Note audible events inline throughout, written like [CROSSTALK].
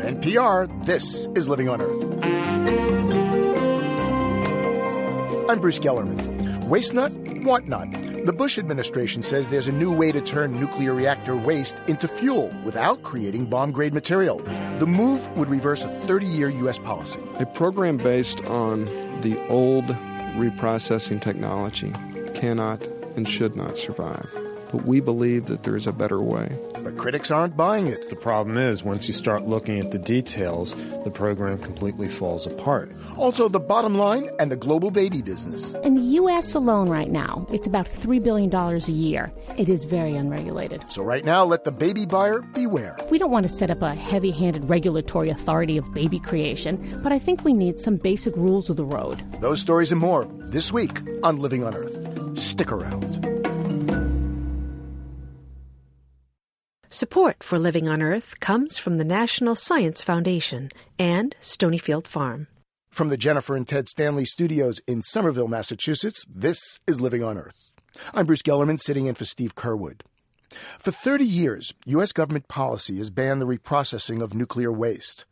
NPR, this is Living on Earth. I'm Bruce Gellerman. Waste nut, what nut? The Bush administration says there's a new way to turn nuclear reactor waste into fuel without creating bomb grade material. The move would reverse a 30 year U.S. policy. A program based on the old reprocessing technology cannot and should not survive. But we believe that there is a better way. But critics aren't buying it. The problem is, once you start looking at the details, the program completely falls apart. Also, the bottom line and the global baby business. In the U.S. alone, right now, it's about $3 billion a year. It is very unregulated. So, right now, let the baby buyer beware. We don't want to set up a heavy handed regulatory authority of baby creation, but I think we need some basic rules of the road. Those stories and more this week on Living on Earth. Stick around. Support for Living on Earth comes from the National Science Foundation and Stonyfield Farm. From the Jennifer and Ted Stanley studios in Somerville, Massachusetts, this is Living on Earth. I'm Bruce Gellerman, sitting in for Steve Curwood. For 30 years, U.S. government policy has banned the reprocessing of nuclear waste.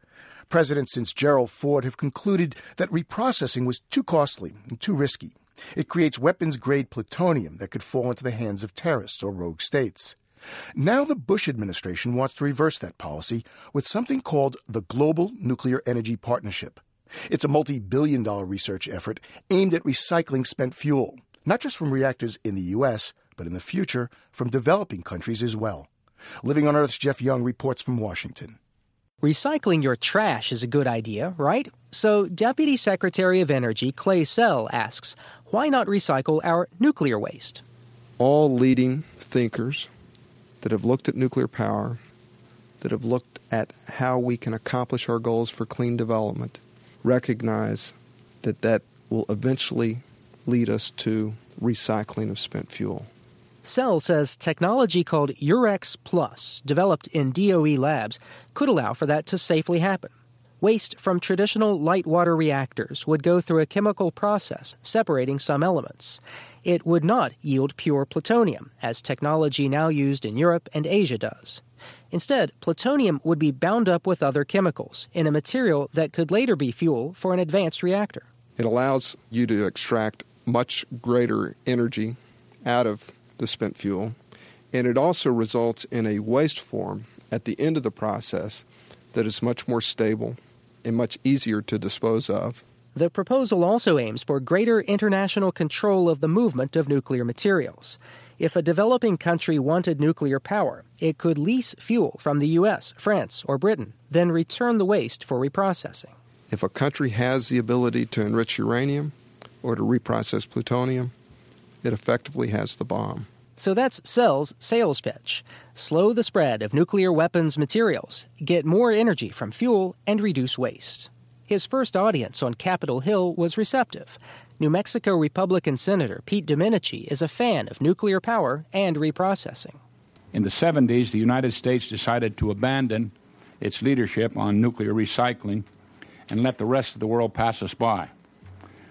Presidents since Gerald Ford have concluded that reprocessing was too costly and too risky. It creates weapons grade plutonium that could fall into the hands of terrorists or rogue states. Now the Bush administration wants to reverse that policy with something called the Global Nuclear Energy Partnership. It's a multi billion dollar research effort aimed at recycling spent fuel, not just from reactors in the U.S., but in the future from developing countries as well. Living on Earth's Jeff Young reports from Washington. Recycling your trash is a good idea, right? So, Deputy Secretary of Energy Clay Sell asks, why not recycle our nuclear waste? All leading thinkers that have looked at nuclear power, that have looked at how we can accomplish our goals for clean development, recognize that that will eventually lead us to recycling of spent fuel. Sell says technology called Urex Plus, developed in DOE labs, could allow for that to safely happen. Waste from traditional light water reactors would go through a chemical process separating some elements. It would not yield pure plutonium, as technology now used in Europe and Asia does. Instead, plutonium would be bound up with other chemicals in a material that could later be fuel for an advanced reactor. It allows you to extract much greater energy out of the spent fuel, and it also results in a waste form at the end of the process that is much more stable and much easier to dispose of. The proposal also aims for greater international control of the movement of nuclear materials. If a developing country wanted nuclear power, it could lease fuel from the U.S., France, or Britain, then return the waste for reprocessing. If a country has the ability to enrich uranium or to reprocess plutonium, it effectively has the bomb. So that's Sell's sales pitch. Slow the spread of nuclear weapons materials, get more energy from fuel, and reduce waste. His first audience on Capitol Hill was receptive. New Mexico Republican Senator Pete Domenici is a fan of nuclear power and reprocessing. In the 70s, the United States decided to abandon its leadership on nuclear recycling and let the rest of the world pass us by.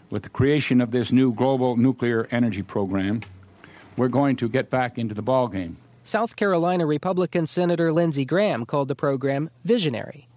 With the creation of this new global nuclear energy program, we're going to get back into the ballgame. South Carolina Republican Senator Lindsey Graham called the program visionary.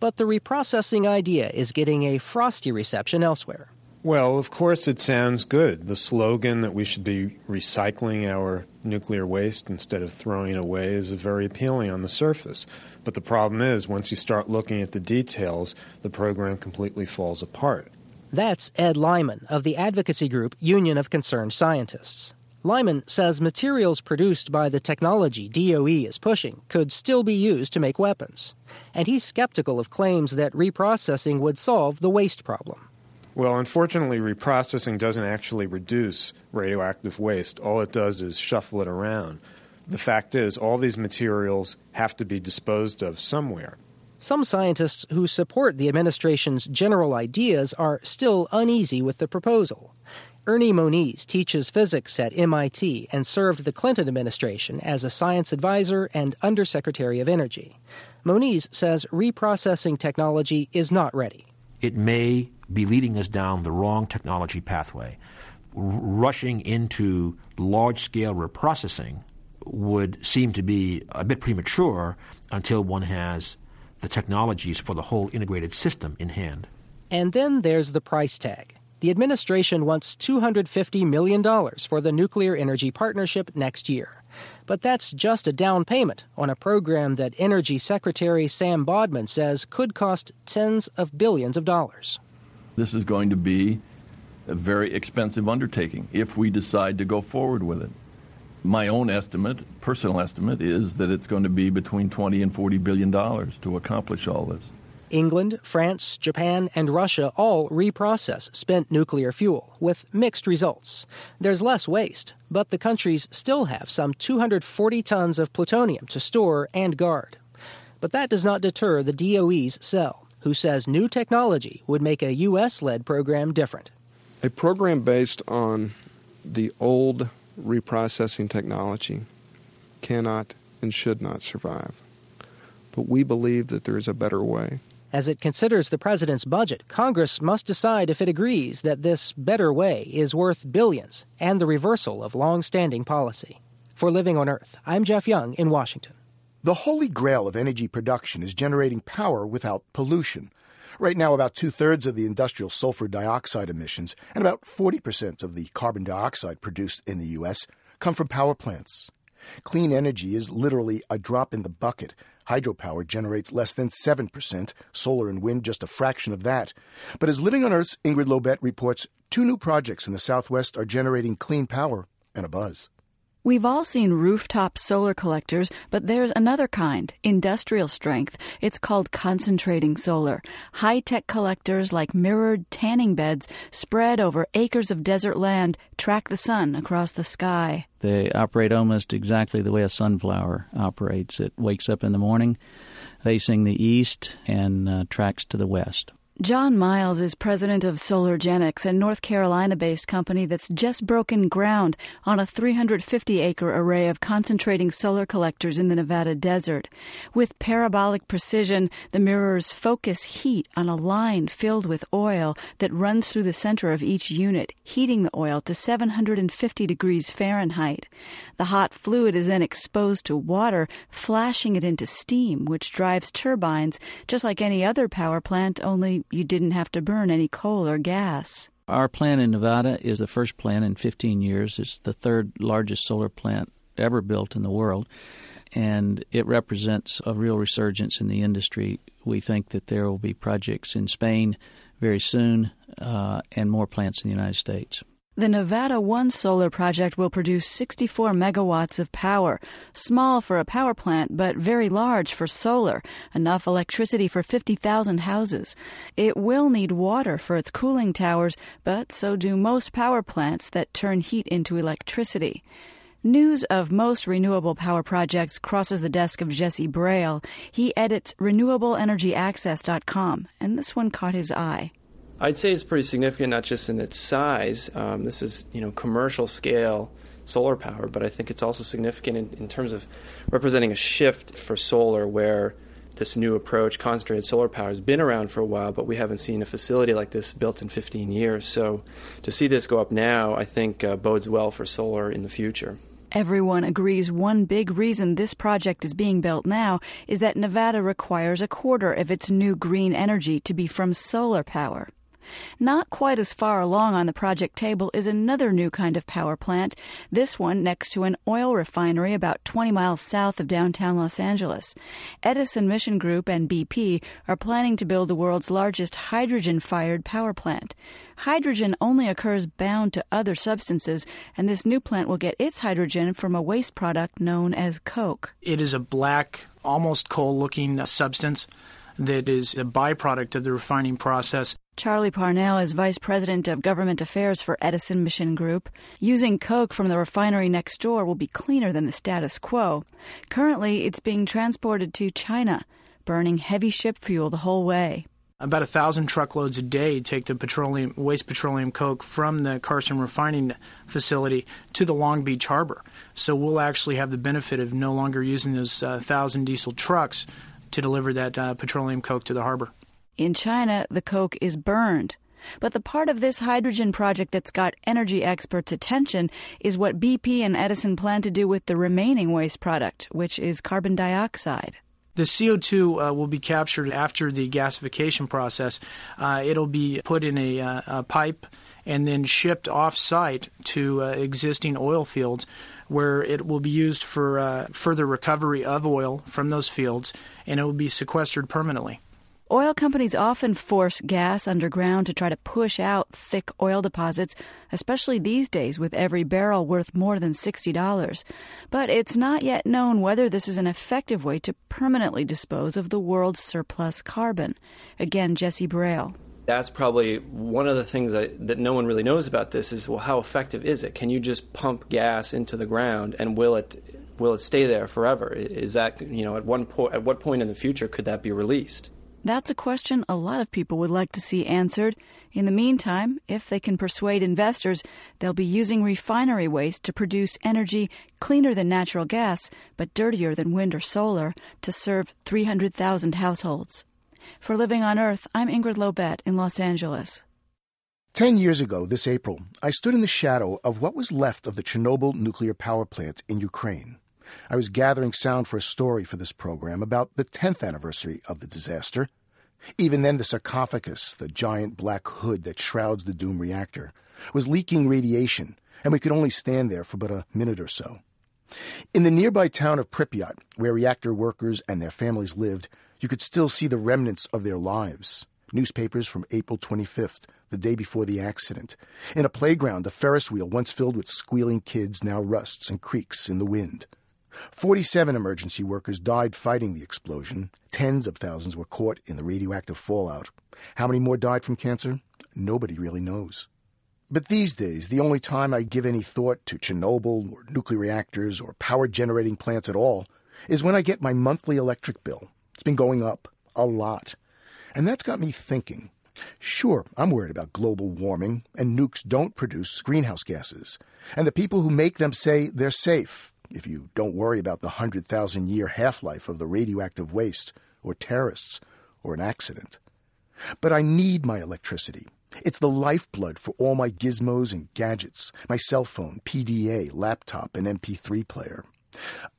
But the reprocessing idea is getting a frosty reception elsewhere. Well, of course, it sounds good. The slogan that we should be recycling our nuclear waste instead of throwing it away is very appealing on the surface. But the problem is, once you start looking at the details, the program completely falls apart. That's Ed Lyman of the advocacy group Union of Concerned Scientists. Lyman says materials produced by the technology DOE is pushing could still be used to make weapons. And he's skeptical of claims that reprocessing would solve the waste problem. Well, unfortunately, reprocessing doesn't actually reduce radioactive waste. All it does is shuffle it around. The fact is, all these materials have to be disposed of somewhere. Some scientists who support the administration's general ideas are still uneasy with the proposal. Ernie Moniz teaches physics at MIT and served the Clinton administration as a science advisor and undersecretary of energy. Moniz says reprocessing technology is not ready. It may be leading us down the wrong technology pathway. R- rushing into large scale reprocessing would seem to be a bit premature until one has the technologies for the whole integrated system in hand. And then there's the price tag. The administration wants $250 million for the Nuclear Energy Partnership next year. But that's just a down payment on a program that Energy Secretary Sam Bodman says could cost tens of billions of dollars. This is going to be a very expensive undertaking if we decide to go forward with it. My own estimate, personal estimate, is that it's going to be between 20 and 40 billion dollars to accomplish all this. England, France, Japan, and Russia all reprocess spent nuclear fuel, with mixed results. There's less waste, but the countries still have some 240 tons of plutonium to store and guard. But that does not deter the DOE's Sell, who says new technology would make a U.S. led program different. A program based on the old reprocessing technology cannot and should not survive. But we believe that there is a better way. As it considers the president's budget, Congress must decide if it agrees that this better way is worth billions and the reversal of long standing policy. For Living on Earth, I'm Jeff Young in Washington. The holy grail of energy production is generating power without pollution. Right now, about two thirds of the industrial sulfur dioxide emissions and about 40% of the carbon dioxide produced in the U.S. come from power plants. Clean energy is literally a drop in the bucket. Hydropower generates less than 7%, solar and wind just a fraction of that. But as Living on Earth's Ingrid Lobet reports, two new projects in the Southwest are generating clean power and a buzz. We've all seen rooftop solar collectors, but there's another kind, industrial strength. It's called concentrating solar. High tech collectors like mirrored tanning beds spread over acres of desert land track the sun across the sky. They operate almost exactly the way a sunflower operates. It wakes up in the morning facing the east and uh, tracks to the west. John Miles is president of Solargenix, a North Carolina based company that's just broken ground on a 350 acre array of concentrating solar collectors in the Nevada desert. With parabolic precision, the mirrors focus heat on a line filled with oil that runs through the center of each unit, heating the oil to 750 degrees Fahrenheit. The hot fluid is then exposed to water, flashing it into steam, which drives turbines, just like any other power plant, only you didn't have to burn any coal or gas. Our plant in Nevada is the first plant in 15 years. It's the third largest solar plant ever built in the world, and it represents a real resurgence in the industry. We think that there will be projects in Spain very soon uh, and more plants in the United States. The Nevada One solar project will produce 64 megawatts of power, small for a power plant, but very large for solar, enough electricity for 50,000 houses. It will need water for its cooling towers, but so do most power plants that turn heat into electricity. News of most renewable power projects crosses the desk of Jesse Broehl. He edits renewableenergyaccess.com, and this one caught his eye. I'd say it's pretty significant, not just in its size. Um, this is you know commercial scale solar power, but I think it's also significant in, in, terms of representing a shift for solar where this new approach, concentrated solar power, has been around for a while, but we haven't seen a facility like this built in 15 years. So to see this go up now, I think uh, bodes well for solar in the future. Everyone agrees one big reason this project is being built now is that Nevada requires a quarter of its new green energy to be from solar power. Not quite as far along on the project table is another new kind of power plant, this one next to an oil refinery about 20 miles south of downtown Los Angeles. Edison Mission Group and BP are planning to build the world's largest hydrogen fired power plant. Hydrogen only occurs bound to other substances, and this new plant will get its hydrogen from a waste product known as coke. It is a black, almost coal looking substance that is a byproduct of the refining process. Charlie Parnell is Vice President of Government Affairs for Edison Mission Group. Using coke from the refinery next door will be cleaner than the status quo. Currently, it's being transported to China, burning heavy ship fuel the whole way. About a thousand truckloads a day take the petroleum waste petroleum coke from the Carson refining facility to the Long Beach harbor. So we'll actually have the benefit of no longer using those uh, thousand diesel trucks to deliver that uh, petroleum coke to the harbor. In China, the coke is burned. But the part of this hydrogen project that's got energy experts' attention is what BP and Edison plan to do with the remaining waste product, which is carbon dioxide. The CO2 uh, will be captured after the gasification process. Uh, it'll be put in a, uh, a, pipe and then shipped off site to uh, existing oil fields where it will be used for uh, further recovery of oil from those fields and it will be sequestered permanently. Oil companies often force gas underground to try to push out thick oil deposits, especially these days with every barrel worth more than $60. But it's not yet known whether this is an effective way to permanently dispose of the world's surplus carbon. Again, Jesse Broehl. That's probably one of the things that, that no one really knows about this is well, how effective is it? Can you just pump gas into the ground and will it will it stay there forever? Is that you know at one point at what point in the future could that be released? That's a question a lot of people would like to see answered. In the meantime, if they can persuade investors, they'll be using refinery waste to produce energy cleaner than natural gas, but dirtier than wind or solar, to serve 300,000 households. For Living on Earth, I'm Ingrid Lobet in Los Angeles. Ten years ago, this April, I stood in the shadow of what was left of the Chernobyl nuclear power plant in Ukraine. I was gathering sound for a story for this program about the 10th anniversary of the disaster. Even then, the sarcophagus, the giant black hood that shrouds the doomed reactor, was leaking radiation, and we could only stand there for but a minute or so. In the nearby town of Pripyat, where reactor workers and their families lived, you could still see the remnants of their lives. Newspapers from April 25th, the day before the accident. In a playground, a Ferris wheel once filled with squealing kids now rusts and creaks in the wind. 47 emergency workers died fighting the explosion. Tens of thousands were caught in the radioactive fallout. How many more died from cancer? Nobody really knows. But these days, the only time I give any thought to Chernobyl or nuclear reactors or power generating plants at all is when I get my monthly electric bill. It's been going up a lot. And that's got me thinking. Sure, I'm worried about global warming, and nukes don't produce greenhouse gases. And the people who make them say they're safe if you don't worry about the 100,000 year half life of the radioactive waste, or terrorists, or an accident. But I need my electricity. It's the lifeblood for all my gizmos and gadgets my cell phone, PDA, laptop, and MP3 player.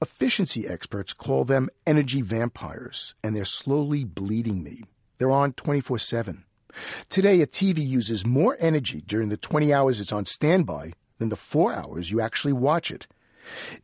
Efficiency experts call them energy vampires, and they're slowly bleeding me. They're on 24 7. Today, a TV uses more energy during the 20 hours it's on standby than the four hours you actually watch it.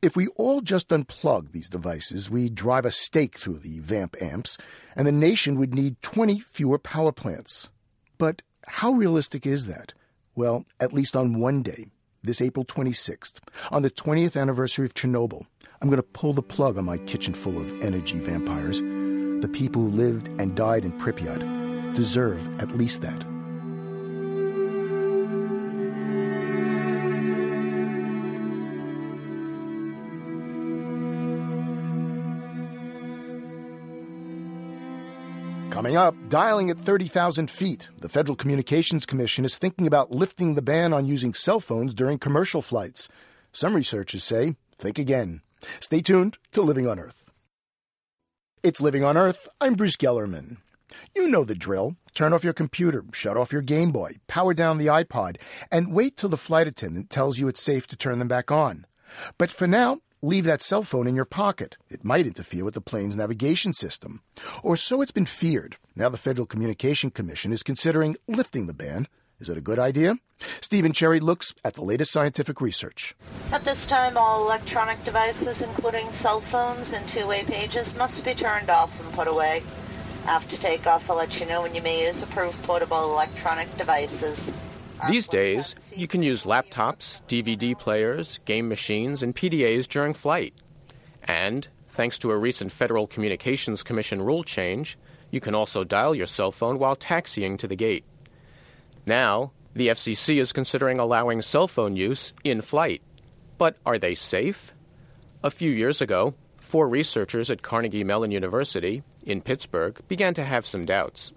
If we all just unplug these devices, we'd drive a stake through the vamp amps, and the nation would need 20 fewer power plants. But how realistic is that? Well, at least on one day, this April 26th, on the 20th anniversary of Chernobyl, I'm going to pull the plug on my kitchen full of energy vampires. The people who lived and died in Pripyat deserve at least that. Coming up, dialing at 30,000 feet, the Federal Communications Commission is thinking about lifting the ban on using cell phones during commercial flights. Some researchers say, think again. Stay tuned to Living on Earth. It's Living on Earth. I'm Bruce Gellerman. You know the drill. Turn off your computer, shut off your Game Boy, power down the iPod, and wait till the flight attendant tells you it's safe to turn them back on. But for now, leave that cell phone in your pocket. It might interfere with the plane's navigation system. Or so it's been feared. Now the Federal Communication Commission is considering lifting the ban. Is it a good idea? Stephen Cherry looks at the latest scientific research. At this time, all electronic devices, including cell phones and two-way pages, must be turned off and put away. After takeoff, I'll let you know when you may use approved portable electronic devices. These days, you can use laptops, DVD players, game machines, and PDAs during flight. And, thanks to a recent Federal Communications Commission rule change, you can also dial your cell phone while taxiing to the gate. Now, the FCC is considering allowing cell phone use in flight. But are they safe? A few years ago, four researchers at Carnegie Mellon University in Pittsburgh began to have some doubts.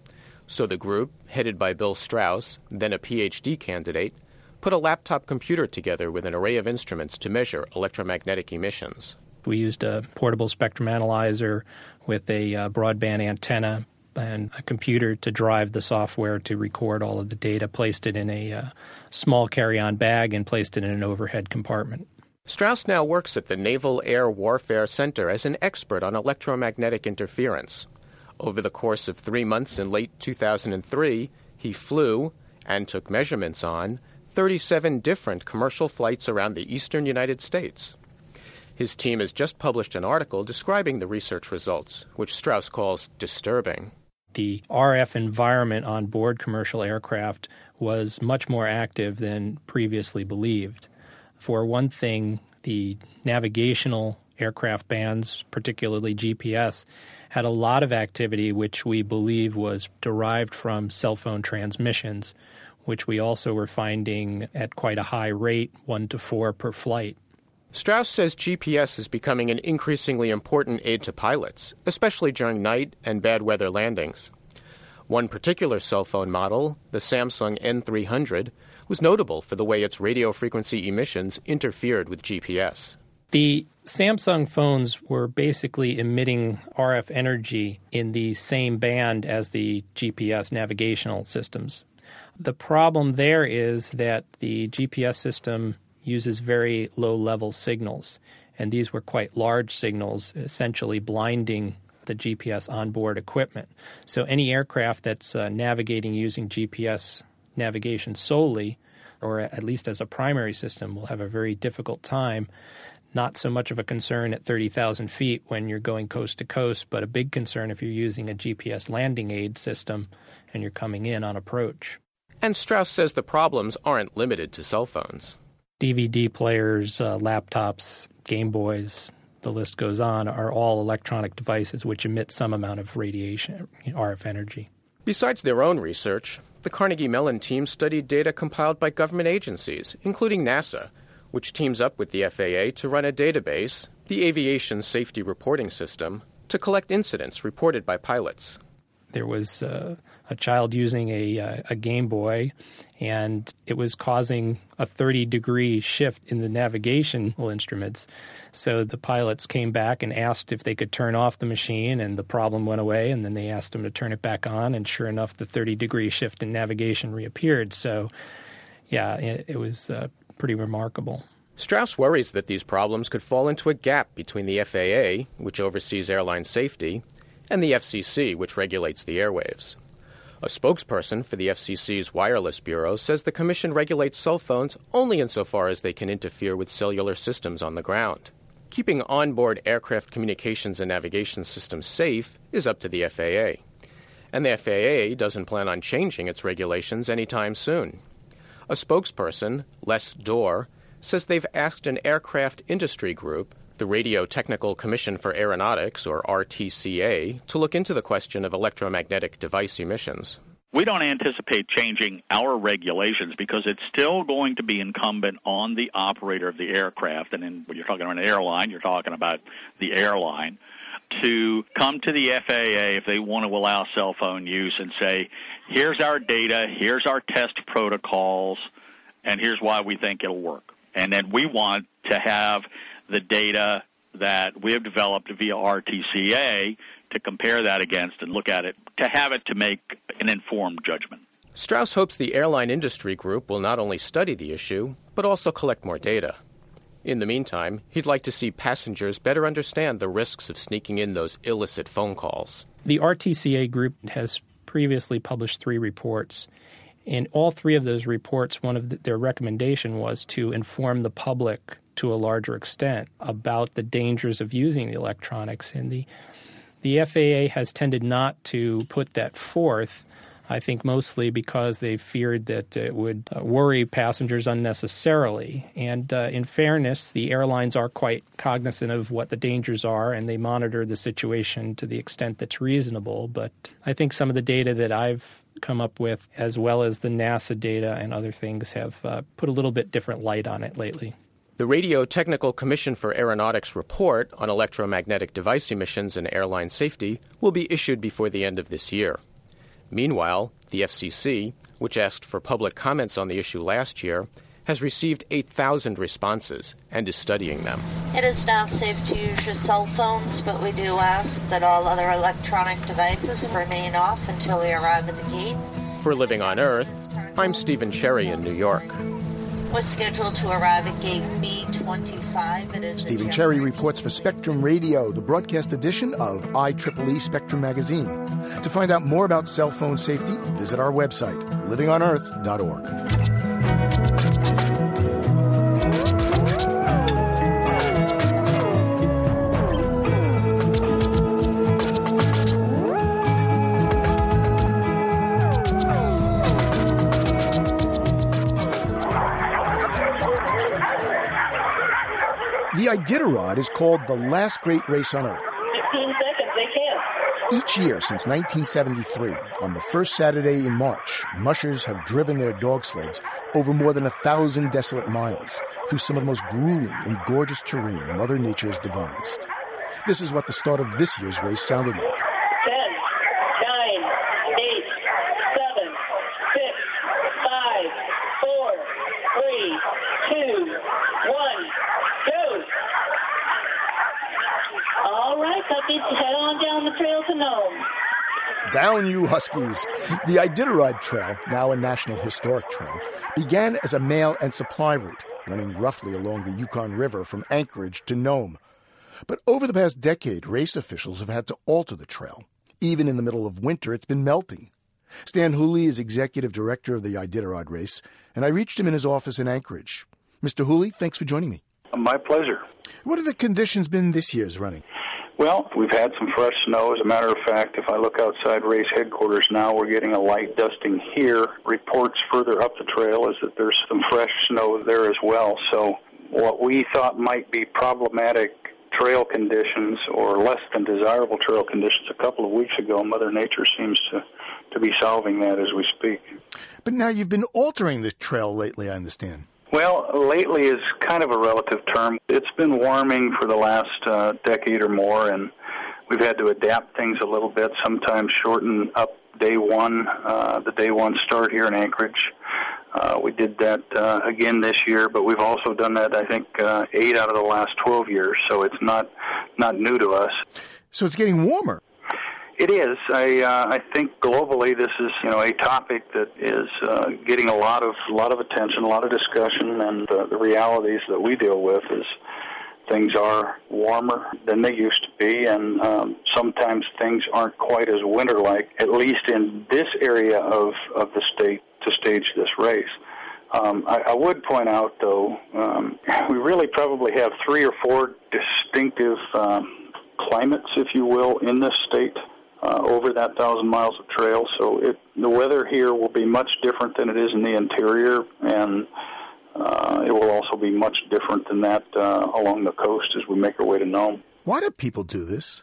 So the group, headed by Bill Strauss, then a PhD candidate, put a laptop computer together with an array of instruments to measure electromagnetic emissions. We used a portable spectrum analyzer with a uh, broadband antenna and a computer to drive the software to record all of the data, placed it in a uh, small carry on bag, and placed it in an overhead compartment. Strauss now works at the Naval Air Warfare Center as an expert on electromagnetic interference. Over the course of three months in late 2003, he flew and took measurements on 37 different commercial flights around the eastern United States. His team has just published an article describing the research results, which Strauss calls disturbing. The RF environment on board commercial aircraft was much more active than previously believed. For one thing, the navigational aircraft bands, particularly GPS, had a lot of activity which we believe was derived from cell phone transmissions, which we also were finding at quite a high rate, one to four per flight. Strauss says GPS is becoming an increasingly important aid to pilots, especially during night and bad weather landings. One particular cell phone model, the Samsung N300, was notable for the way its radio frequency emissions interfered with GPS. The Samsung phones were basically emitting RF energy in the same band as the GPS navigational systems. The problem there is that the GPS system uses very low level signals, and these were quite large signals, essentially blinding the GPS onboard equipment. So, any aircraft that's uh, navigating using GPS navigation solely, or at least as a primary system, will have a very difficult time not so much of a concern at 30,000 feet when you're going coast to coast, but a big concern if you're using a GPS landing aid system and you're coming in on approach. And Strauss says the problems aren't limited to cell phones. DVD players, uh, laptops, Game Boys, the list goes on, are all electronic devices which emit some amount of radiation, RF energy. Besides their own research, the Carnegie Mellon team studied data compiled by government agencies, including NASA, which teams up with the FAA to run a database, the Aviation Safety Reporting System, to collect incidents reported by pilots. There was uh, a child using a, uh, a Game Boy, and it was causing a 30 degree shift in the navigational instruments. So the pilots came back and asked if they could turn off the machine, and the problem went away. And then they asked them to turn it back on, and sure enough, the 30 degree shift in navigation reappeared. So, yeah, it, it was uh, pretty remarkable. Strauss worries that these problems could fall into a gap between the FAA, which oversees airline safety, and the FCC, which regulates the airwaves. A spokesperson for the FCC's Wireless Bureau says the Commission regulates cell phones only insofar as they can interfere with cellular systems on the ground. Keeping onboard aircraft communications and navigation systems safe is up to the FAA. And the FAA doesn't plan on changing its regulations anytime soon. A spokesperson, Les Dorr, says they've asked an aircraft industry group, the Radio Technical Commission for Aeronautics, or RTCA, to look into the question of electromagnetic device emissions. We don't anticipate changing our regulations because it's still going to be incumbent on the operator of the aircraft. And in, when you're talking about an airline, you're talking about the airline to come to the FAA if they want to allow cell phone use and say, here's our data, here's our test protocols, and here's why we think it'll work. And then we want to have the data that we have developed via RTCA to compare that against and look at it, to have it to make an informed judgment. Strauss hopes the airline industry group will not only study the issue, but also collect more data. In the meantime, he'd like to see passengers better understand the risks of sneaking in those illicit phone calls. The RTCA group has previously published three reports. In all three of those reports, one of the, their recommendation was to inform the public to a larger extent about the dangers of using the electronics. And the the FAA has tended not to put that forth. I think mostly because they feared that it would uh, worry passengers unnecessarily. And uh, in fairness, the airlines are quite cognizant of what the dangers are and they monitor the situation to the extent that's reasonable. But I think some of the data that I've come up with, as well as the NASA data and other things, have uh, put a little bit different light on it lately. The Radio Technical Commission for Aeronautics report on electromagnetic device emissions and airline safety will be issued before the end of this year. Meanwhile, the FCC, which asked for public comments on the issue last year, has received 8,000 responses and is studying them. It is now safe to use your cell phones, but we do ask that all other electronic devices remain off until we arrive at the gate. For Living on Earth, I'm Stephen Cherry in New York. We're scheduled to arrive at gate B25. It is Stephen Cherry reports for Spectrum Radio, the broadcast edition of IEEE Spectrum Magazine. To find out more about cell phone safety, visit our website, livingonearth.org. Iditarod is called the last great race on Earth. 15 seconds, they can. Each year since 1973, on the first Saturday in March, mushers have driven their dog sleds over more than a thousand desolate miles through some of the most grueling and gorgeous terrain Mother Nature has devised. This is what the start of this year's race sounded like. 10, 9, 8, 7, 6, 5, 4, 3, 2, 1, go! All right, puppies, head on down the trail to Nome. Down, you Huskies! The Iditarod Trail, now a National Historic Trail, began as a mail and supply route running roughly along the Yukon River from Anchorage to Nome. But over the past decade, race officials have had to alter the trail. Even in the middle of winter, it's been melting. Stan Hooley is executive director of the Iditarod race, and I reached him in his office in Anchorage. Mr. Hooley, thanks for joining me. My pleasure. What have the conditions been this year's running? Well, we've had some fresh snow. As a matter of fact, if I look outside race headquarters now, we're getting a light dusting here. Reports further up the trail is that there's some fresh snow there as well. So, what we thought might be problematic trail conditions or less than desirable trail conditions a couple of weeks ago, Mother Nature seems to, to be solving that as we speak. But now you've been altering the trail lately, I understand. Well, lately is kind of a relative term. It's been warming for the last uh, decade or more, and we've had to adapt things a little bit, sometimes shorten up day one, uh, the day one start here in Anchorage. Uh, we did that uh, again this year, but we've also done that, I think, uh, eight out of the last 12 years, so it's not, not new to us. So it's getting warmer. It is. I uh, I think globally this is you know a topic that is uh, getting a lot of lot of attention, a lot of discussion, and the realities that we deal with is things are warmer than they used to be, and um, sometimes things aren't quite as winter-like. At least in this area of of the state to stage this race. Um, I, I would point out, though, um, we really probably have three or four distinctive um, climates, if you will, in this state uh, over that thousand miles of trail. So it, the weather here will be much different than it is in the interior, and uh, it will also be much different than that uh, along the coast as we make our way to Nome. Why do people do this?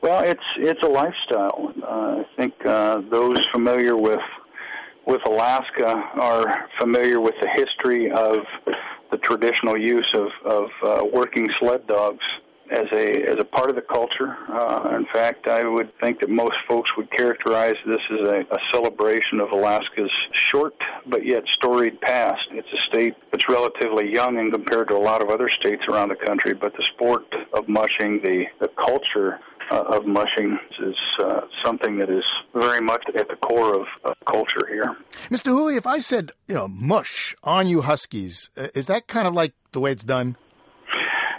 Well, it's it's a lifestyle. Uh, I think uh, those familiar with with Alaska are familiar with the history of the traditional use of, of uh, working sled dogs as a as a part of the culture. Uh, in fact, I would think that most folks would characterize this as a, a celebration of Alaska's short but yet storied past. It's a state that's relatively young in compared to a lot of other states around the country, but the sport of mushing, the the culture uh, of mushing is uh, something that is very much at the core of, of culture here. Mr. Hooley, if I said, you know, mush on you Huskies, uh, is that kind of like the way it's done?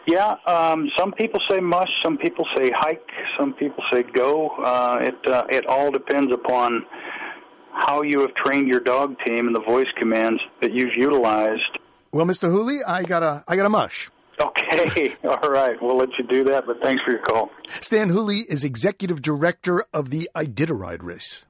Yeah, um, some people say mush, some people say hike, some people say go. Uh, it uh, it all depends upon how you have trained your dog team and the voice commands that you've utilized. Well, Mr. Hooley, I got a I got a mush. Okay, [LAUGHS] all right. We'll let you do that, but thanks for your call. Stan Hooley is executive director of the Iditarod race.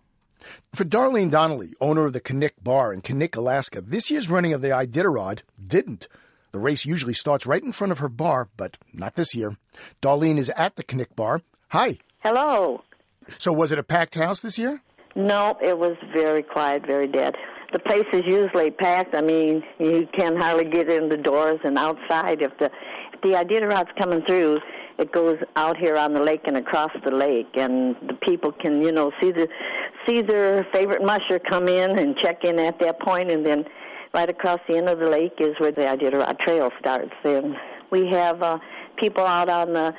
For Darlene Donnelly, owner of the Knik Bar in Knik, Alaska, this year's running of the Iditarod didn't. The race usually starts right in front of her bar, but not this year. Darlene is at the Knik Bar. Hi. Hello. So, was it a packed house this year? No, it was very quiet, very dead. The place is usually packed. I mean, you can hardly get in the doors and outside. If the if the Iditarod's coming through, it goes out here on the lake and across the lake, and the people can, you know, see the see their favorite musher come in and check in at that point, and then right across the end of the lake is where the Iditarod Trail starts. And we have uh, people out on the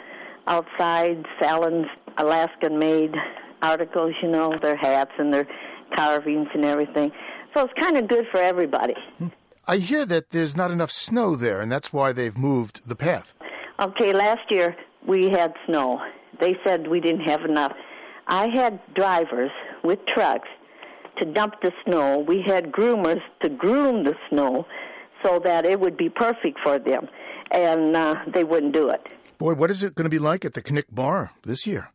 outside selling Alaskan-made articles, you know, their hats and their carvings and everything. So it's kind of good for everybody. I hear that there's not enough snow there, and that's why they've moved the path. Okay, last year we had snow. They said we didn't have enough. I had drivers with trucks to dump the snow. We had groomers to groom the snow so that it would be perfect for them, and uh, they wouldn't do it. Boy, what is it going to be like at the Knik Bar this year?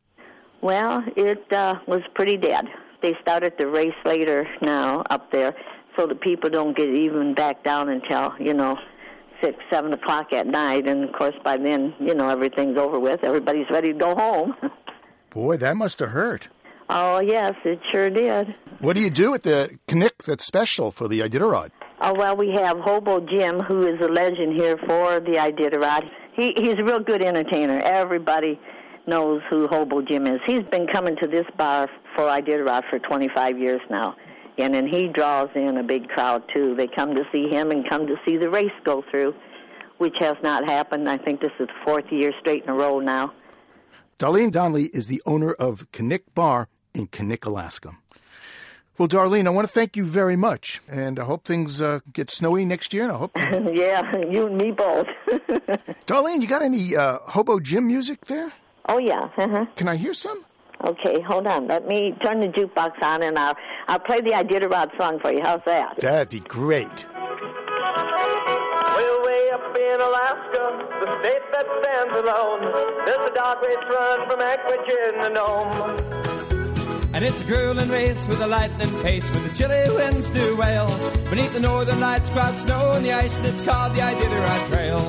Well, it uh, was pretty dead. They started the race later now up there, so that people don't get even back down until you know six, seven o'clock at night. And of course, by then, you know everything's over with. Everybody's ready to go home. [LAUGHS] Boy, that must have hurt. Oh yes, it sure did. What do you do at the Knik that's special for the Iditarod? Oh well, we have Hobo Jim, who is a legend here for the Iditarod. He he's a real good entertainer. Everybody knows who Hobo Jim is. He's been coming to this bar for Iditarod for 25 years now, and then he draws in a big crowd too. They come to see him and come to see the race go through, which has not happened. I think this is the fourth year straight in a row now. Darlene Donnelly is the owner of Knik Bar in Knik, Alaska. Well, Darlene, I want to thank you very much, and I hope things uh, get snowy next year. And I hope, [LAUGHS] yeah, you and me both. [LAUGHS] Darlene, you got any uh, Hobo Jim music there? Oh yeah. Uh-huh. Can I hear some? Okay, hold on. Let me turn the jukebox on, and I'll I'll play the Iditarod song for you. How's that? That'd be great. Well, way up in Alaska, the state that stands alone, there's a dog race run from Anchorage in the Nome. And it's a grueling race with a lightning pace, with the chilly winds do wail. Beneath the northern lights, cross snow and the ice and it's called the Iditarod Trail.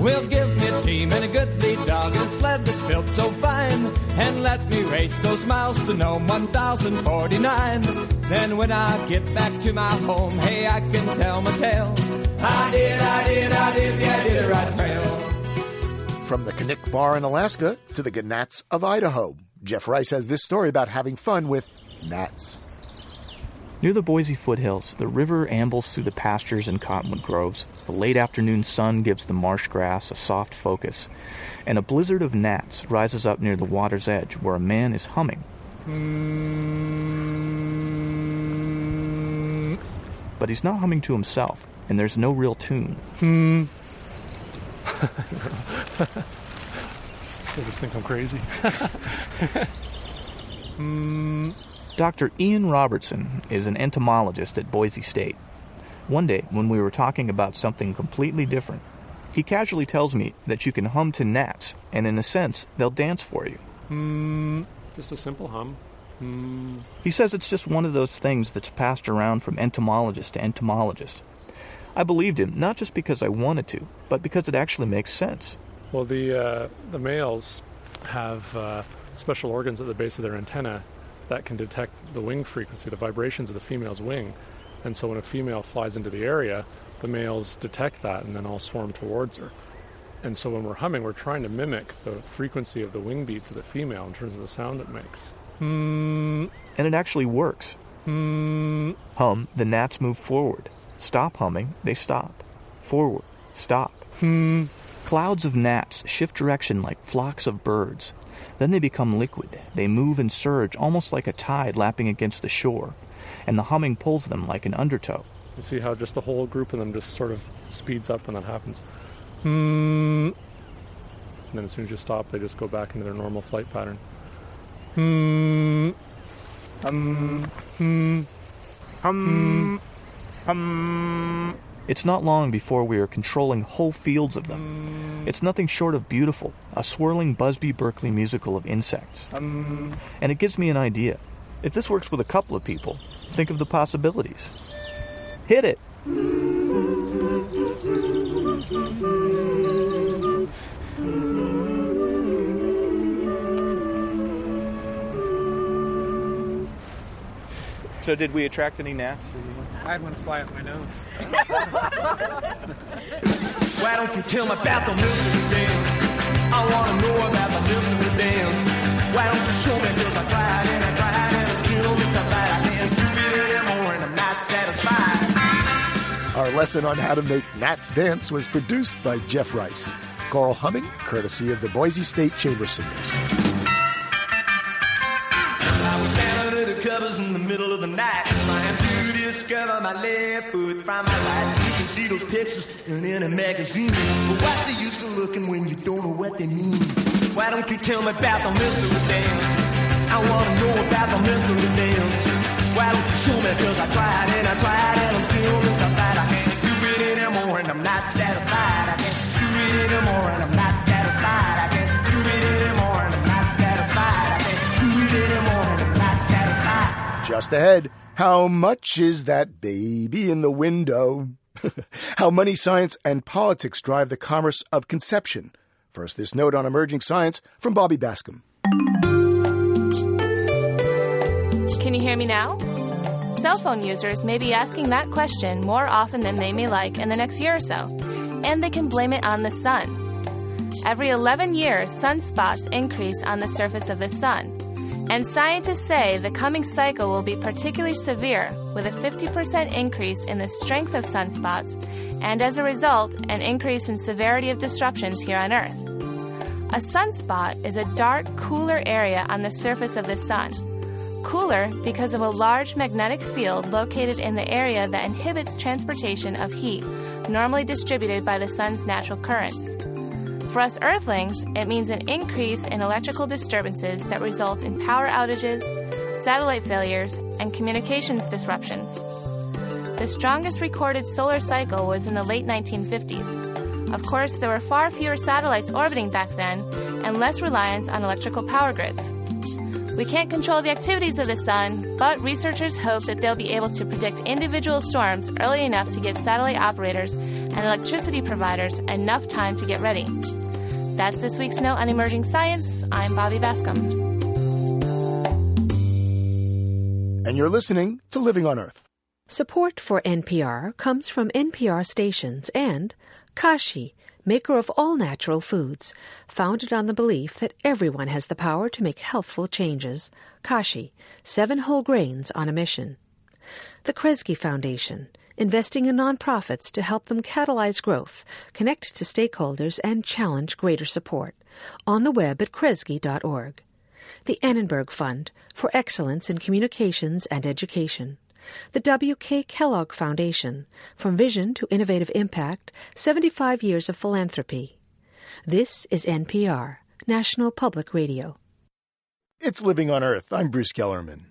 We'll give me a team and a good lead dog and a sled that's built so fine. And let me race those miles to Nome 1049. Then when I get back to my home, hey, I can tell my tale. I did, I did, I did the Iditarod Trail. From the Knik Bar in Alaska to the Gnats of Idaho, Jeff Rice has this story about having fun with gnats. Near the Boise foothills, the river ambles through the pastures and cottonwood groves. The late afternoon sun gives the marsh grass a soft focus, and a blizzard of gnats rises up near the water's edge where a man is humming. But he's not humming to himself, and there's no real tune. [LAUGHS] They just think I'm crazy. [LAUGHS] Hmm. Dr. Ian Robertson is an entomologist at Boise State. One day, when we were talking about something completely different, he casually tells me that you can hum to gnats, and in a sense, they'll dance for you. Hmm. Just a simple hum. Hmm. He says it's just one of those things that's passed around from entomologist to entomologist. I believed him not just because I wanted to, but because it actually makes sense. Well, the uh, the males have uh, special organs at the base of their antenna that can detect the wing frequency, the vibrations of the female's wing, and so when a female flies into the area, the males detect that and then all swarm towards her. And so when we're humming, we're trying to mimic the frequency of the wing beats of the female in terms of the sound it makes. Hmm. And it actually works. Hmm. Hum, the gnats move forward. Stop humming, they stop. Forward, stop. Hmm. Clouds of gnats shift direction like flocks of birds. Then they become liquid. They move and surge almost like a tide lapping against the shore, and the humming pulls them like an undertow. You see how just the whole group of them just sort of speeds up when that happens. Hmm. And then as soon as you stop, they just go back into their normal flight pattern. Hmm. Hum. It's not long before we are controlling whole fields of them. It's nothing short of beautiful, a swirling Busby Berkeley musical of insects. And it gives me an idea. If this works with a couple of people, think of the possibilities. Hit it! So, did we attract any gnats? I had one fly up my nose. [LAUGHS] Why don't you tell me about the mystery dance? I wanna know about the mystery dance. Why don't you show me? Cause I tried and I tried and I still missed the light. I can't do it anymore and I'm not satisfied. Our lesson on how to make gnats dance was produced by Jeff Rice. Choral humming, courtesy of the Boise State Chamber Singers. Discover my left foot from my right. You can see those pictures in a magazine. But what's the use of looking when you don't know what they mean? Why don't you tell me about the mystery dance? I wanna know about the mystery dance. Why don't you show me? Cause I tried and I tried and I'm still mystified. I can't do it anymore and I'm not satisfied. I can't do it anymore and I'm not satisfied. I can't do it anymore and I'm not satisfied. I can't do it anymore Just ahead, how much is that baby in the window? [LAUGHS] how money, science, and politics drive the commerce of conception. First, this note on emerging science from Bobby Bascom. Can you hear me now? Cell phone users may be asking that question more often than they may like in the next year or so, and they can blame it on the sun. Every 11 years, sunspots increase on the surface of the sun, and scientists say the coming cycle will be particularly severe, with a 50% increase in the strength of sunspots, and as a result, an increase in severity of disruptions here on Earth. A sunspot is a dark, cooler area on the surface of the sun. Cooler because of a large magnetic field located in the area that inhibits transportation of heat, normally distributed by the sun's natural currents. For us Earthlings, it means an increase in electrical disturbances that result in power outages, satellite failures, and communications disruptions. The strongest recorded solar cycle was in the late 1950s. Of course, there were far fewer satellites orbiting back then and less reliance on electrical power grids. We can't control the activities of the sun, but researchers hope that they'll be able to predict individual storms early enough to give satellite operators and electricity providers enough time to get ready. That's this week's Note on Emerging Science. I'm Bobby Bascom. And you're listening to Living on Earth. Support for NPR comes from NPR stations and Kashi, maker of all natural foods, founded on the belief that everyone has the power to make healthful changes. Kashi, seven whole grains on a mission. The Kresge Foundation, investing in nonprofits to help them catalyze growth, connect to stakeholders, and challenge greater support. On the web at kresge.org. The Annenberg Fund for Excellence in Communications and Education. The W.K. Kellogg Foundation, From Vision to Innovative Impact 75 Years of Philanthropy. This is NPR, National Public Radio. It's Living on Earth. I'm Bruce Gellerman.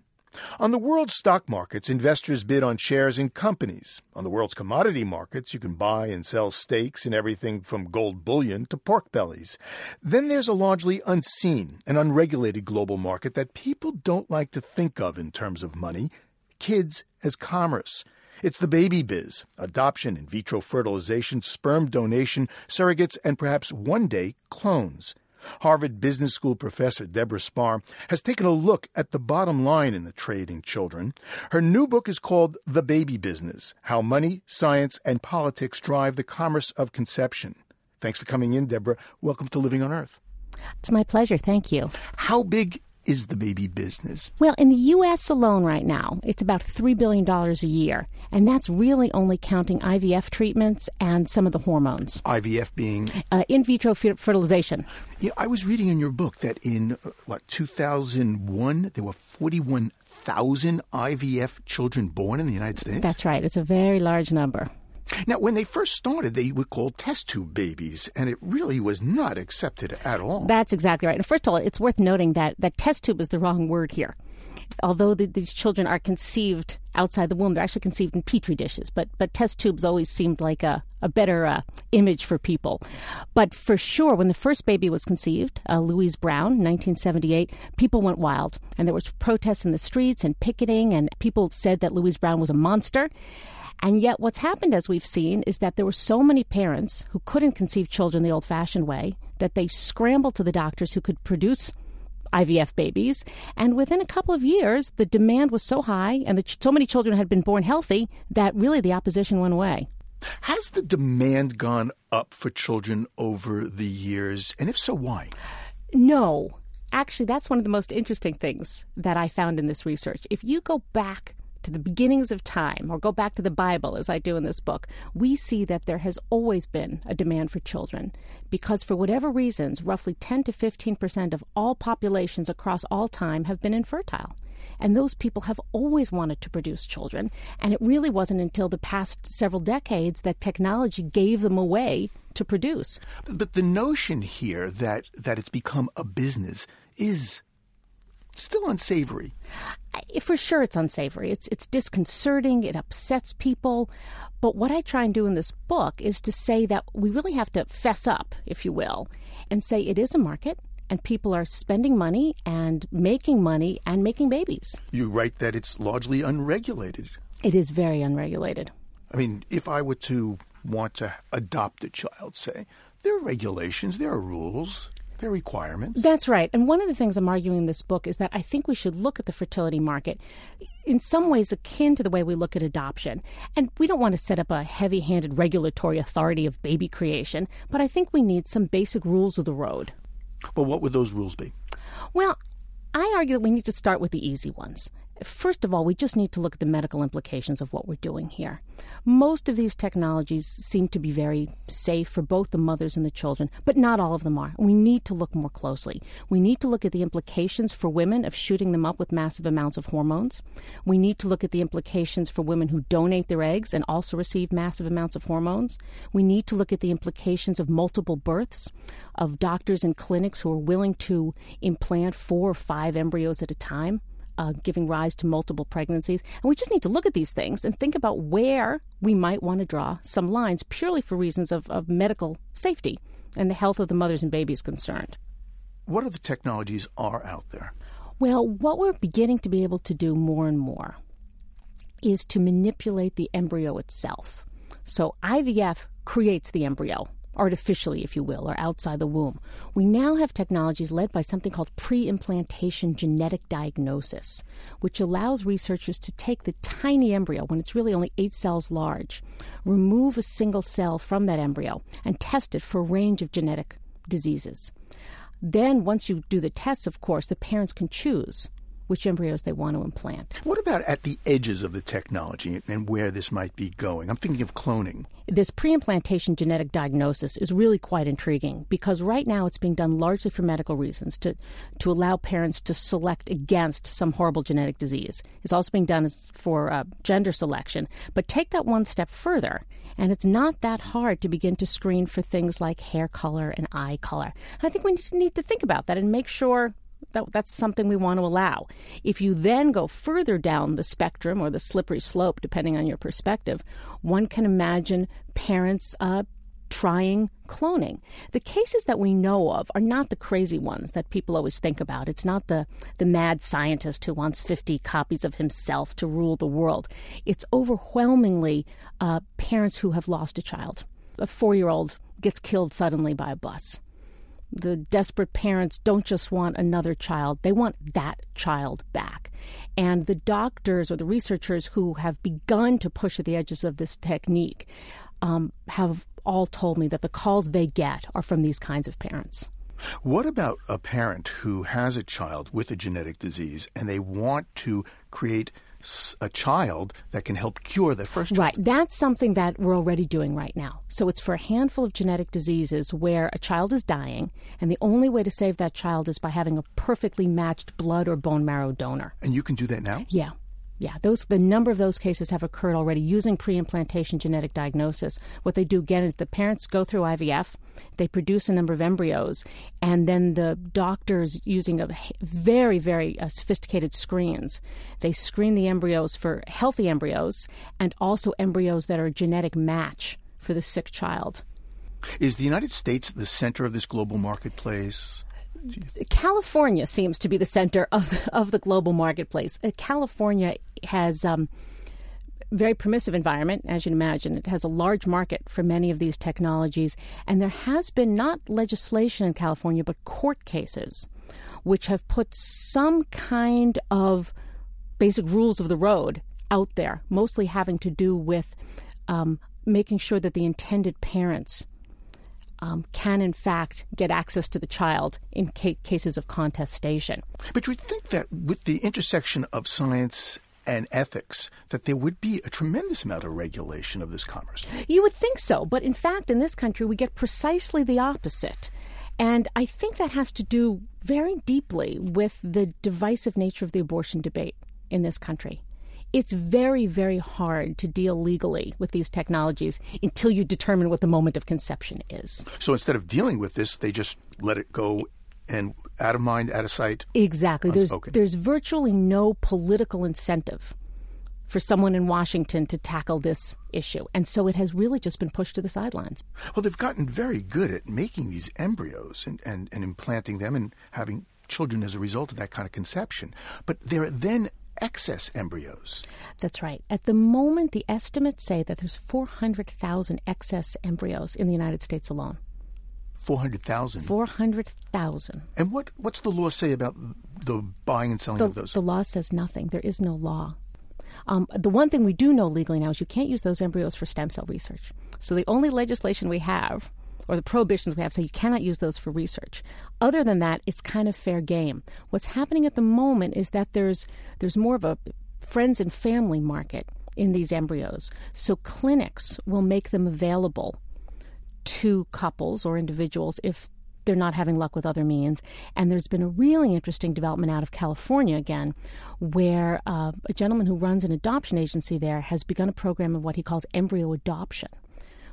On the world's stock markets, investors bid on shares in companies. On the world's commodity markets, you can buy and sell stakes in everything from gold bullion to pork bellies. Then there's a largely unseen and unregulated global market that people don't like to think of in terms of money kids as commerce. It's the baby biz adoption, in vitro fertilization, sperm donation, surrogates, and perhaps one day clones. Harvard Business School professor Deborah Spar has taken a look at the bottom line in the trade in children. Her new book is called The Baby Business How Money, Science, and Politics Drive the Commerce of Conception. Thanks for coming in, Deborah. Welcome to Living on Earth. It's my pleasure. Thank you. How big is the baby business? Well, in the U.S. alone right now, it's about $3 billion a year. And that's really only counting IVF treatments and some of the hormones. IVF being? Uh, in vitro fertilization. Yeah, I was reading in your book that in, uh, what, 2001, there were 41,000 IVF children born in the United States? That's right. It's a very large number. Now, when they first started, they were called test tube babies, and it really was not accepted at all. That's exactly right. And first of all, it's worth noting that, that test tube is the wrong word here. Although the, these children are conceived outside the womb, they're actually conceived in petri dishes. But but test tubes always seemed like a, a better uh, image for people. But for sure, when the first baby was conceived, uh, Louise Brown, 1978, people went wild, and there was protests in the streets and picketing, and people said that Louise Brown was a monster. And yet, what's happened, as we've seen, is that there were so many parents who couldn't conceive children the old fashioned way that they scrambled to the doctors who could produce IVF babies. And within a couple of years, the demand was so high and the, so many children had been born healthy that really the opposition went away. Has the demand gone up for children over the years? And if so, why? No. Actually, that's one of the most interesting things that I found in this research. If you go back to the beginnings of time or go back to the Bible, as I do in this book, we see that there has always been a demand for children because, for whatever reasons, roughly 10 to 15 percent of all populations across all time have been infertile. And those people have always wanted to produce children. And it really wasn't until the past several decades that technology gave them a way to produce. But the notion here that, that it's become a business is still unsavory. For sure, it's unsavory. It's it's disconcerting. It upsets people. But what I try and do in this book is to say that we really have to fess up, if you will, and say it is a market and people are spending money and making money and making babies. You write that it's largely unregulated. It is very unregulated. I mean, if I were to want to adopt a child, say, there are regulations, there are rules. There are requirements. That's right. And one of the things I'm arguing in this book is that I think we should look at the fertility market in some ways akin to the way we look at adoption. And we don't want to set up a heavy handed regulatory authority of baby creation, but I think we need some basic rules of the road. Well, what would those rules be? Well, I argue that we need to start with the easy ones. First of all, we just need to look at the medical implications of what we're doing here. Most of these technologies seem to be very safe for both the mothers and the children, but not all of them are. We need to look more closely. We need to look at the implications for women of shooting them up with massive amounts of hormones. We need to look at the implications for women who donate their eggs and also receive massive amounts of hormones. We need to look at the implications of multiple births, of doctors and clinics who are willing to implant four or five embryos at a time uh, giving rise to multiple pregnancies. And we just need to look at these things and think about where we might want to draw some lines purely for reasons of, of medical safety and the health of the mothers and babies concerned. What other technologies are out there? Well, what we're beginning to be able to do more and more is to manipulate the embryo itself. So IVF creates the embryo artificially, if you will, or outside the womb. We now have technologies led by something called pre implantation genetic diagnosis, which allows researchers to take the tiny embryo, when it's really only eight cells large, remove a single cell from that embryo, and test it for a range of genetic diseases. Then, once you do the tests, of course, the parents can choose which embryos they want to implant. What about at the edges of the technology and where this might be going? I'm thinking of cloning. This pre implantation genetic diagnosis is really quite intriguing because right now it's being done largely for medical reasons to, to allow parents to select against some horrible genetic disease. It's also being done for uh, gender selection. But take that one step further, and it's not that hard to begin to screen for things like hair color and eye color. And I think we need to think about that and make sure that, that's something we want to allow. If you then go further down the spectrum or the slippery slope, depending on your perspective, one can imagine parents uh, trying cloning. The cases that we know of are not the crazy ones that people always think about. It's not the, the mad scientist who wants 50 copies of himself to rule the world. It's overwhelmingly uh, parents who have lost a child. A four year old gets killed suddenly by a bus the desperate parents don't just want another child, they want that child back. And the doctors or the researchers who have begun to push at the edges of this technique um, have all told me that the calls they get are from these kinds of parents. What about a parent who has a child with a genetic disease and they want to create a child that can help cure the first child. Right. That's something that we're already doing right now. So it's for a handful of genetic diseases where a child is dying, and the only way to save that child is by having a perfectly matched blood or bone marrow donor. And you can do that now? Yeah. Yeah, those the number of those cases have occurred already using pre-implantation genetic diagnosis. What they do again is the parents go through IVF, they produce a number of embryos, and then the doctors using a very very uh, sophisticated screens, they screen the embryos for healthy embryos and also embryos that are a genetic match for the sick child. Is the United States the center of this global marketplace? California seems to be the center of the, of the global marketplace. Uh, California has um, very permissive environment, as you'd imagine. It has a large market for many of these technologies, and there has been not legislation in California, but court cases, which have put some kind of basic rules of the road out there, mostly having to do with um, making sure that the intended parents um, can, in fact, get access to the child in ca- cases of contestation. But you would think that with the intersection of science and ethics, that there would be a tremendous amount of regulation of this commerce. You would think so, but in fact, in this country, we get precisely the opposite. And I think that has to do very deeply with the divisive nature of the abortion debate in this country. It's very, very hard to deal legally with these technologies until you determine what the moment of conception is. So instead of dealing with this, they just let it go and out of mind, out of sight. Exactly. There's there's virtually no political incentive for someone in Washington to tackle this issue. And so it has really just been pushed to the sidelines. Well, they've gotten very good at making these embryos and, and, and implanting them and having children as a result of that kind of conception. But there are then excess embryos. That's right. At the moment, the estimates say that there's 400,000 excess embryos in the United States alone. 400,000. 400,000. And what, what's the law say about the buying and selling The, of those? the law says nothing. There is no law. Um, the one thing we do know legally now is you can't use those embryos for stem cell research. So the only legislation we have, or the prohibitions we have, say you cannot use those for research. Other than that, it's kind of fair game. What's happening at the moment is that there's there's more of a friends and family market in these embryos. So clinics will make them available to couples or individuals if they're not having luck with other means. And there's been a really interesting development out of California again, where uh, a gentleman who runs an adoption agency there has begun a program of what he calls embryo adoption,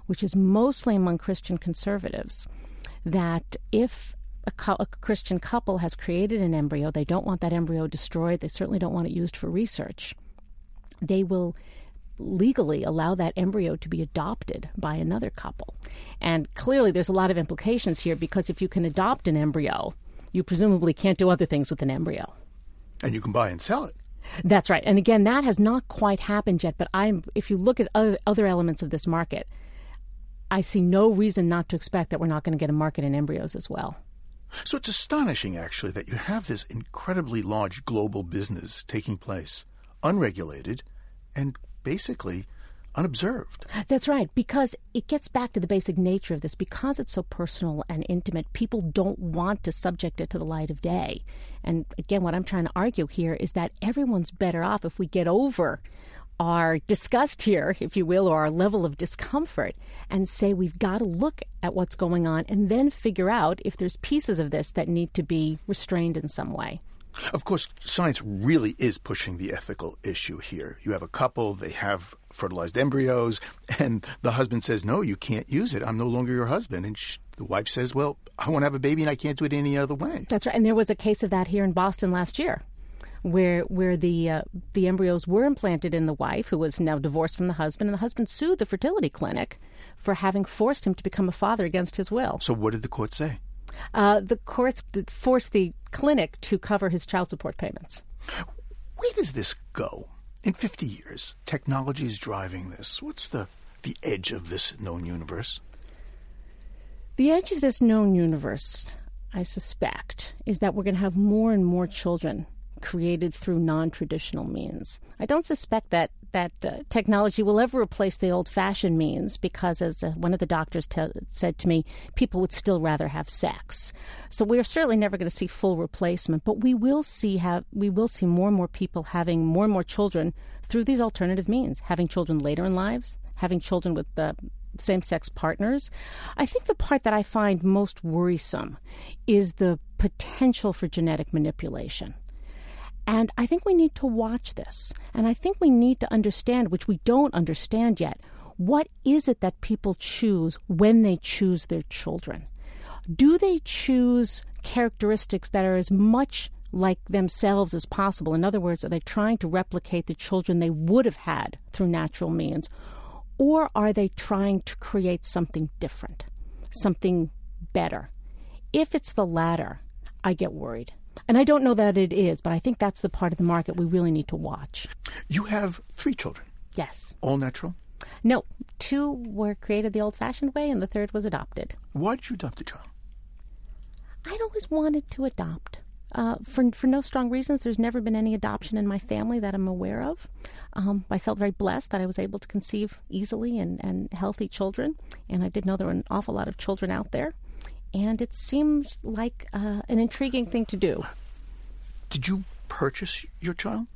which is mostly among Christian conservatives. That if a, cou- a Christian couple has created an embryo, they don't want that embryo destroyed, they certainly don't want it used for research, they will legally allow that embryo to be adopted by another couple. And clearly, there's a lot of implications here because if you can adopt an embryo, you presumably can't do other things with an embryo. and you can buy and sell it. That's right. And again, that has not quite happened yet. But I'm, if you look at other, other elements of this market, I see no reason not to expect that we're not going to get a market in embryos as well. So it's astonishing, actually, that you have this incredibly large global business taking place, unregulated, and basically unobserved. That's right, because it gets back to the basic nature of this. Because it's so personal and intimate, people don't want to subject it to the light of day. And again, what I'm trying to argue here is that everyone's better off if we get over our disgust here, if you will, or our level of discomfort, and say we've got to look at what's going on and then figure out if there's pieces of this that need to be restrained in some way. Of course, science really is pushing the ethical issue here. You have a couple, they have fertilized embryos, [LAUGHS] and the husband says, No, you can't use it. I'm no longer your husband. And sh the wife says, Well, I want to have a baby and I can't do it any other way. That's right. And there was a case of that here in Boston last year, where where the uh, the embryos were implanted in the wife, who was now divorced from the husband, and the husband sued the fertility clinic for having forced him to become a father against his will. So, what did the court say? Uh, the courts forced the clinic to cover his child support payments. Where does this go? In 50 years, technology is driving this. What's the, the edge of this known universe? The edge of this known universe, I suspect, is that we're going to have more and more children created through non-traditional means. I don't suspect that that uh, technology will ever replace the old-fashioned means because, as uh, one of the doctors said to me, people would still rather have sex. So we're certainly never going to see full replacement, but we will see have we will see more and more people having more and more children through these alternative means, having children later in lives, having children with uh, same sex partners. I think the part that I find most worrisome is the potential for genetic manipulation. And I think we need to watch this. And I think we need to understand, which we don't understand yet, what is it that people choose when they choose their children? Do they choose characteristics that are as much like themselves as possible? In other words, are they trying to replicate the children they would have had through natural means? Or are they trying to create something different, something better? If it's the latter, I get worried. And I don't know that it is, but I think that's the part of the market we really need to watch. You have three children, Yes. all natural. No, two were created the old fashioned way, and the third was adopted. Why did you adopt a child? I'd always wanted to adopt. Uh, for for no strong reasons, there's never been any adoption in my family that I'm aware of. Um, I felt very blessed that I was able to conceive easily and, and healthy children, and I did know there were an awful lot of children out there, and it seemed like uh, an intriguing thing to do. Did you purchase your child?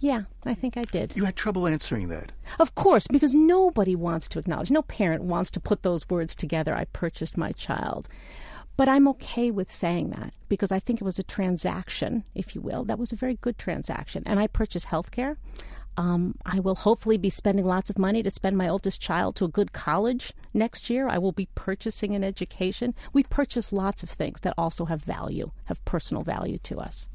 Yeah, I think I did. You had trouble answering that. Of course, because nobody wants to acknowledge, no parent wants to put those words together I purchased my child. But I'm okay with saying that because I think it was a transaction, if you will. That was a very good transaction. And I purchased health care. Um, I will hopefully be spending lots of money to send my oldest child to a good college next year. I will be purchasing an education. We purchase lots of things that also have value, have personal value to us.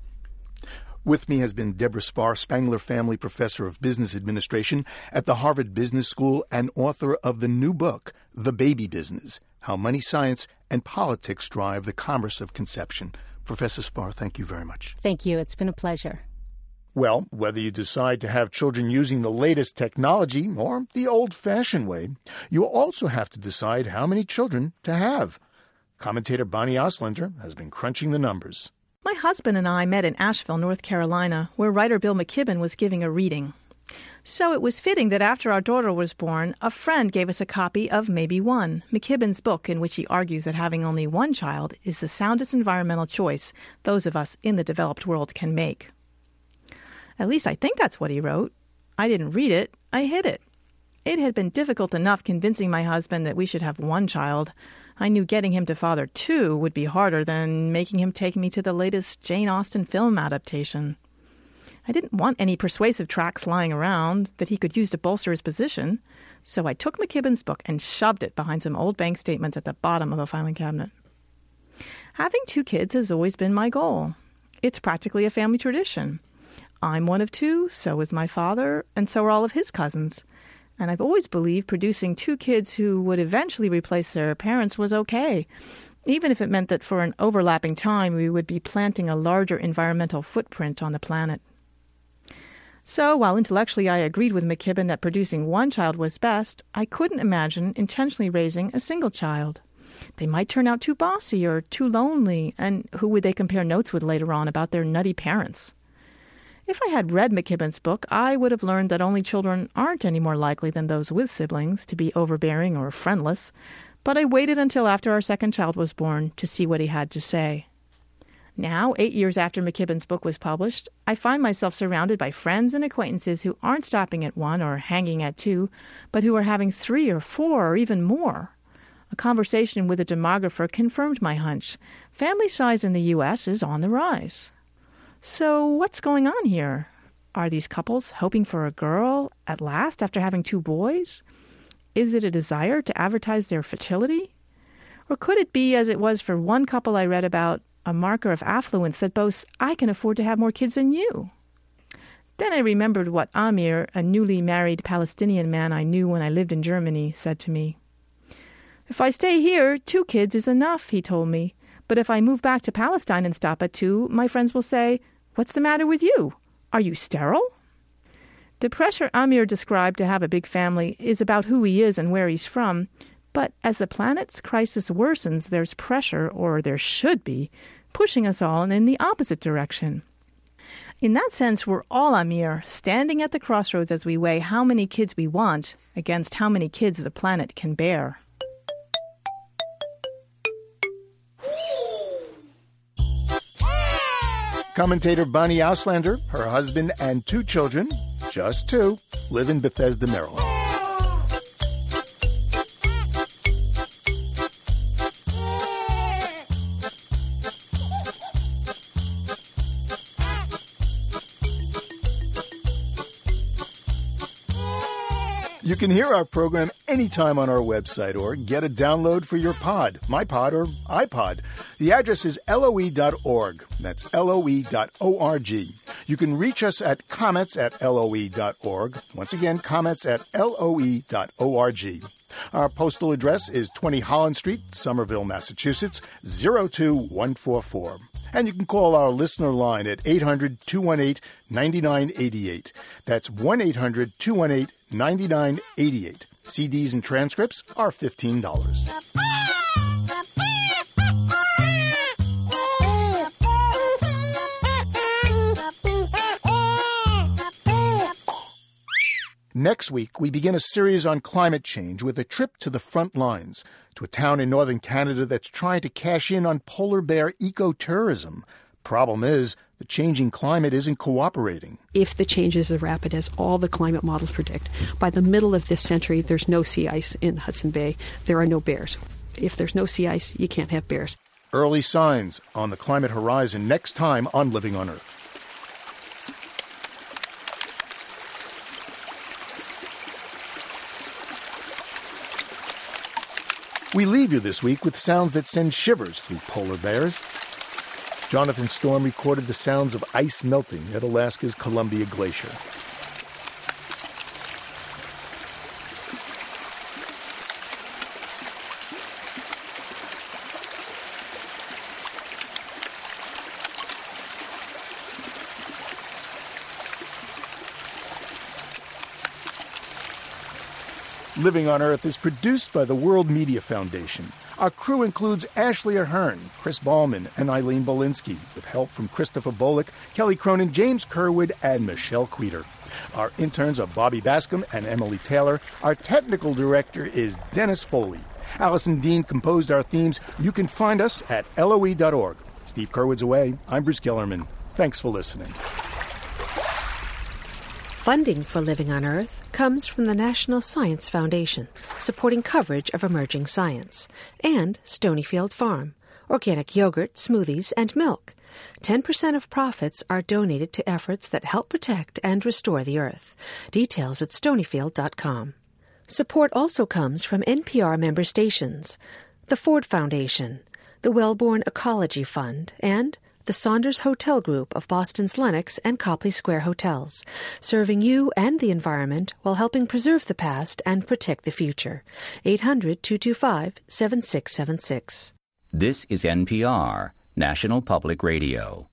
With me has been Deborah Spar, Spangler Family Professor of Business Administration at the Harvard Business School and author of the new book, The Baby Business How Money Science and Politics Drive the Commerce of Conception. Professor Spar, thank you very much. Thank you. It's been a pleasure. Well, whether you decide to have children using the latest technology or the old fashioned way, you also have to decide how many children to have. Commentator Bonnie Auslander has been crunching the numbers. My husband and I met in Asheville, North Carolina, where writer Bill McKibben was giving a reading. So it was fitting that after our daughter was born, a friend gave us a copy of Maybe One, McKibben's book, in which he argues that having only one child is the soundest environmental choice those of us in the developed world can make. At least I think that's what he wrote. I didn't read it, I hid it. It had been difficult enough convincing my husband that we should have one child. I knew getting him to father two would be harder than making him take me to the latest Jane Austen film adaptation. I didn't want any persuasive tracts lying around that he could use to bolster his position, so I took McKibben's book and shoved it behind some old bank statements at the bottom of a filing cabinet. Having two kids has always been my goal. It's practically a family tradition. I'm one of two, so is my father, and so are all of his cousins. And I've always believed producing two kids who would eventually replace their parents was okay, even if it meant that for an overlapping time we would be planting a larger environmental footprint on the planet. So, while intellectually I agreed with McKibben that producing one child was best, I couldn't imagine intentionally raising a single child. They might turn out too bossy or too lonely, and who would they compare notes with later on about their nutty parents? If I had read McKibben's book, I would have learned that only children aren't any more likely than those with siblings to be overbearing or friendless, but I waited until after our second child was born to see what he had to say. Now, eight years after McKibben's book was published, I find myself surrounded by friends and acquaintances who aren't stopping at one or hanging at two, but who are having three or four or even more. A conversation with a demographer confirmed my hunch. Family size in the U.S. is on the rise. So, what's going on here? Are these couples hoping for a girl at last after having two boys? Is it a desire to advertise their fertility? Or could it be, as it was for one couple I read about, a marker of affluence that boasts, I can afford to have more kids than you? Then I remembered what Amir, a newly married Palestinian man I knew when I lived in Germany, said to me. If I stay here, two kids is enough, he told me. But if I move back to Palestine and stop at two, my friends will say, What's the matter with you? Are you sterile? The pressure Amir described to have a big family is about who he is and where he's from, but as the planet's crisis worsens, there's pressure, or there should be, pushing us all in the opposite direction. In that sense, we're all Amir, standing at the crossroads as we weigh how many kids we want against how many kids the planet can bear. Commentator Bonnie Auslander, her husband, and two children, just two, live in Bethesda, Maryland. You can hear our program anytime on our website or get a download for your pod, my pod, or iPod. The address is loe.org. That's loe.org. You can reach us at comments at loe.org. Once again, comments at loe.org. Our postal address is 20 Holland Street, Somerville, Massachusetts, 02144. And you can call our listener line at 800 218 9988. That's 1 800 218 9988. CDs and transcripts are $15. Next week, we begin a series on climate change with a trip to the front lines, to a town in northern Canada that's trying to cash in on polar bear ecotourism. problem is, the changing climate isn't cooperating. If the change is as rapid as all the climate models predict, by the middle of this century, there's no sea ice in the Hudson Bay. There are no bears. If there's no sea ice, you can't have bears. Early signs on the climate horizon next time on Living on Earth. We leave you this week with sounds that send shivers through polar bears. Jonathan Storm recorded the sounds of ice melting at Alaska's Columbia Glacier. Living on Earth is produced by the World Media Foundation. Our crew includes Ashley Ahern, Chris Ballman, and Eileen Bolinsky, with help from Christopher Bolick, Kelly Cronin, James Kerwood, and Michelle Queter. Our interns are Bobby Bascom and Emily Taylor. Our technical director is Dennis Foley. Allison Dean composed our themes. You can find us at loe.org. Steve Curwood's away. I'm Bruce Gellerman. Thanks for listening. Funding for Living on Earth comes from the National Science Foundation, supporting coverage of emerging science, and Stonyfield Farm, organic yogurt, smoothies, and milk. 10% of profits are donated to efforts that help protect and restore the earth. Details at stonyfield.com. Support also comes from NPR member stations, the Ford Foundation, the Wellborn Ecology Fund, and the Saunders Hotel Group of Boston's Lenox and Copley Square hotels, serving you and the environment while helping preserve the past and protect the future. 800 225 7676. This is NPR, National Public Radio.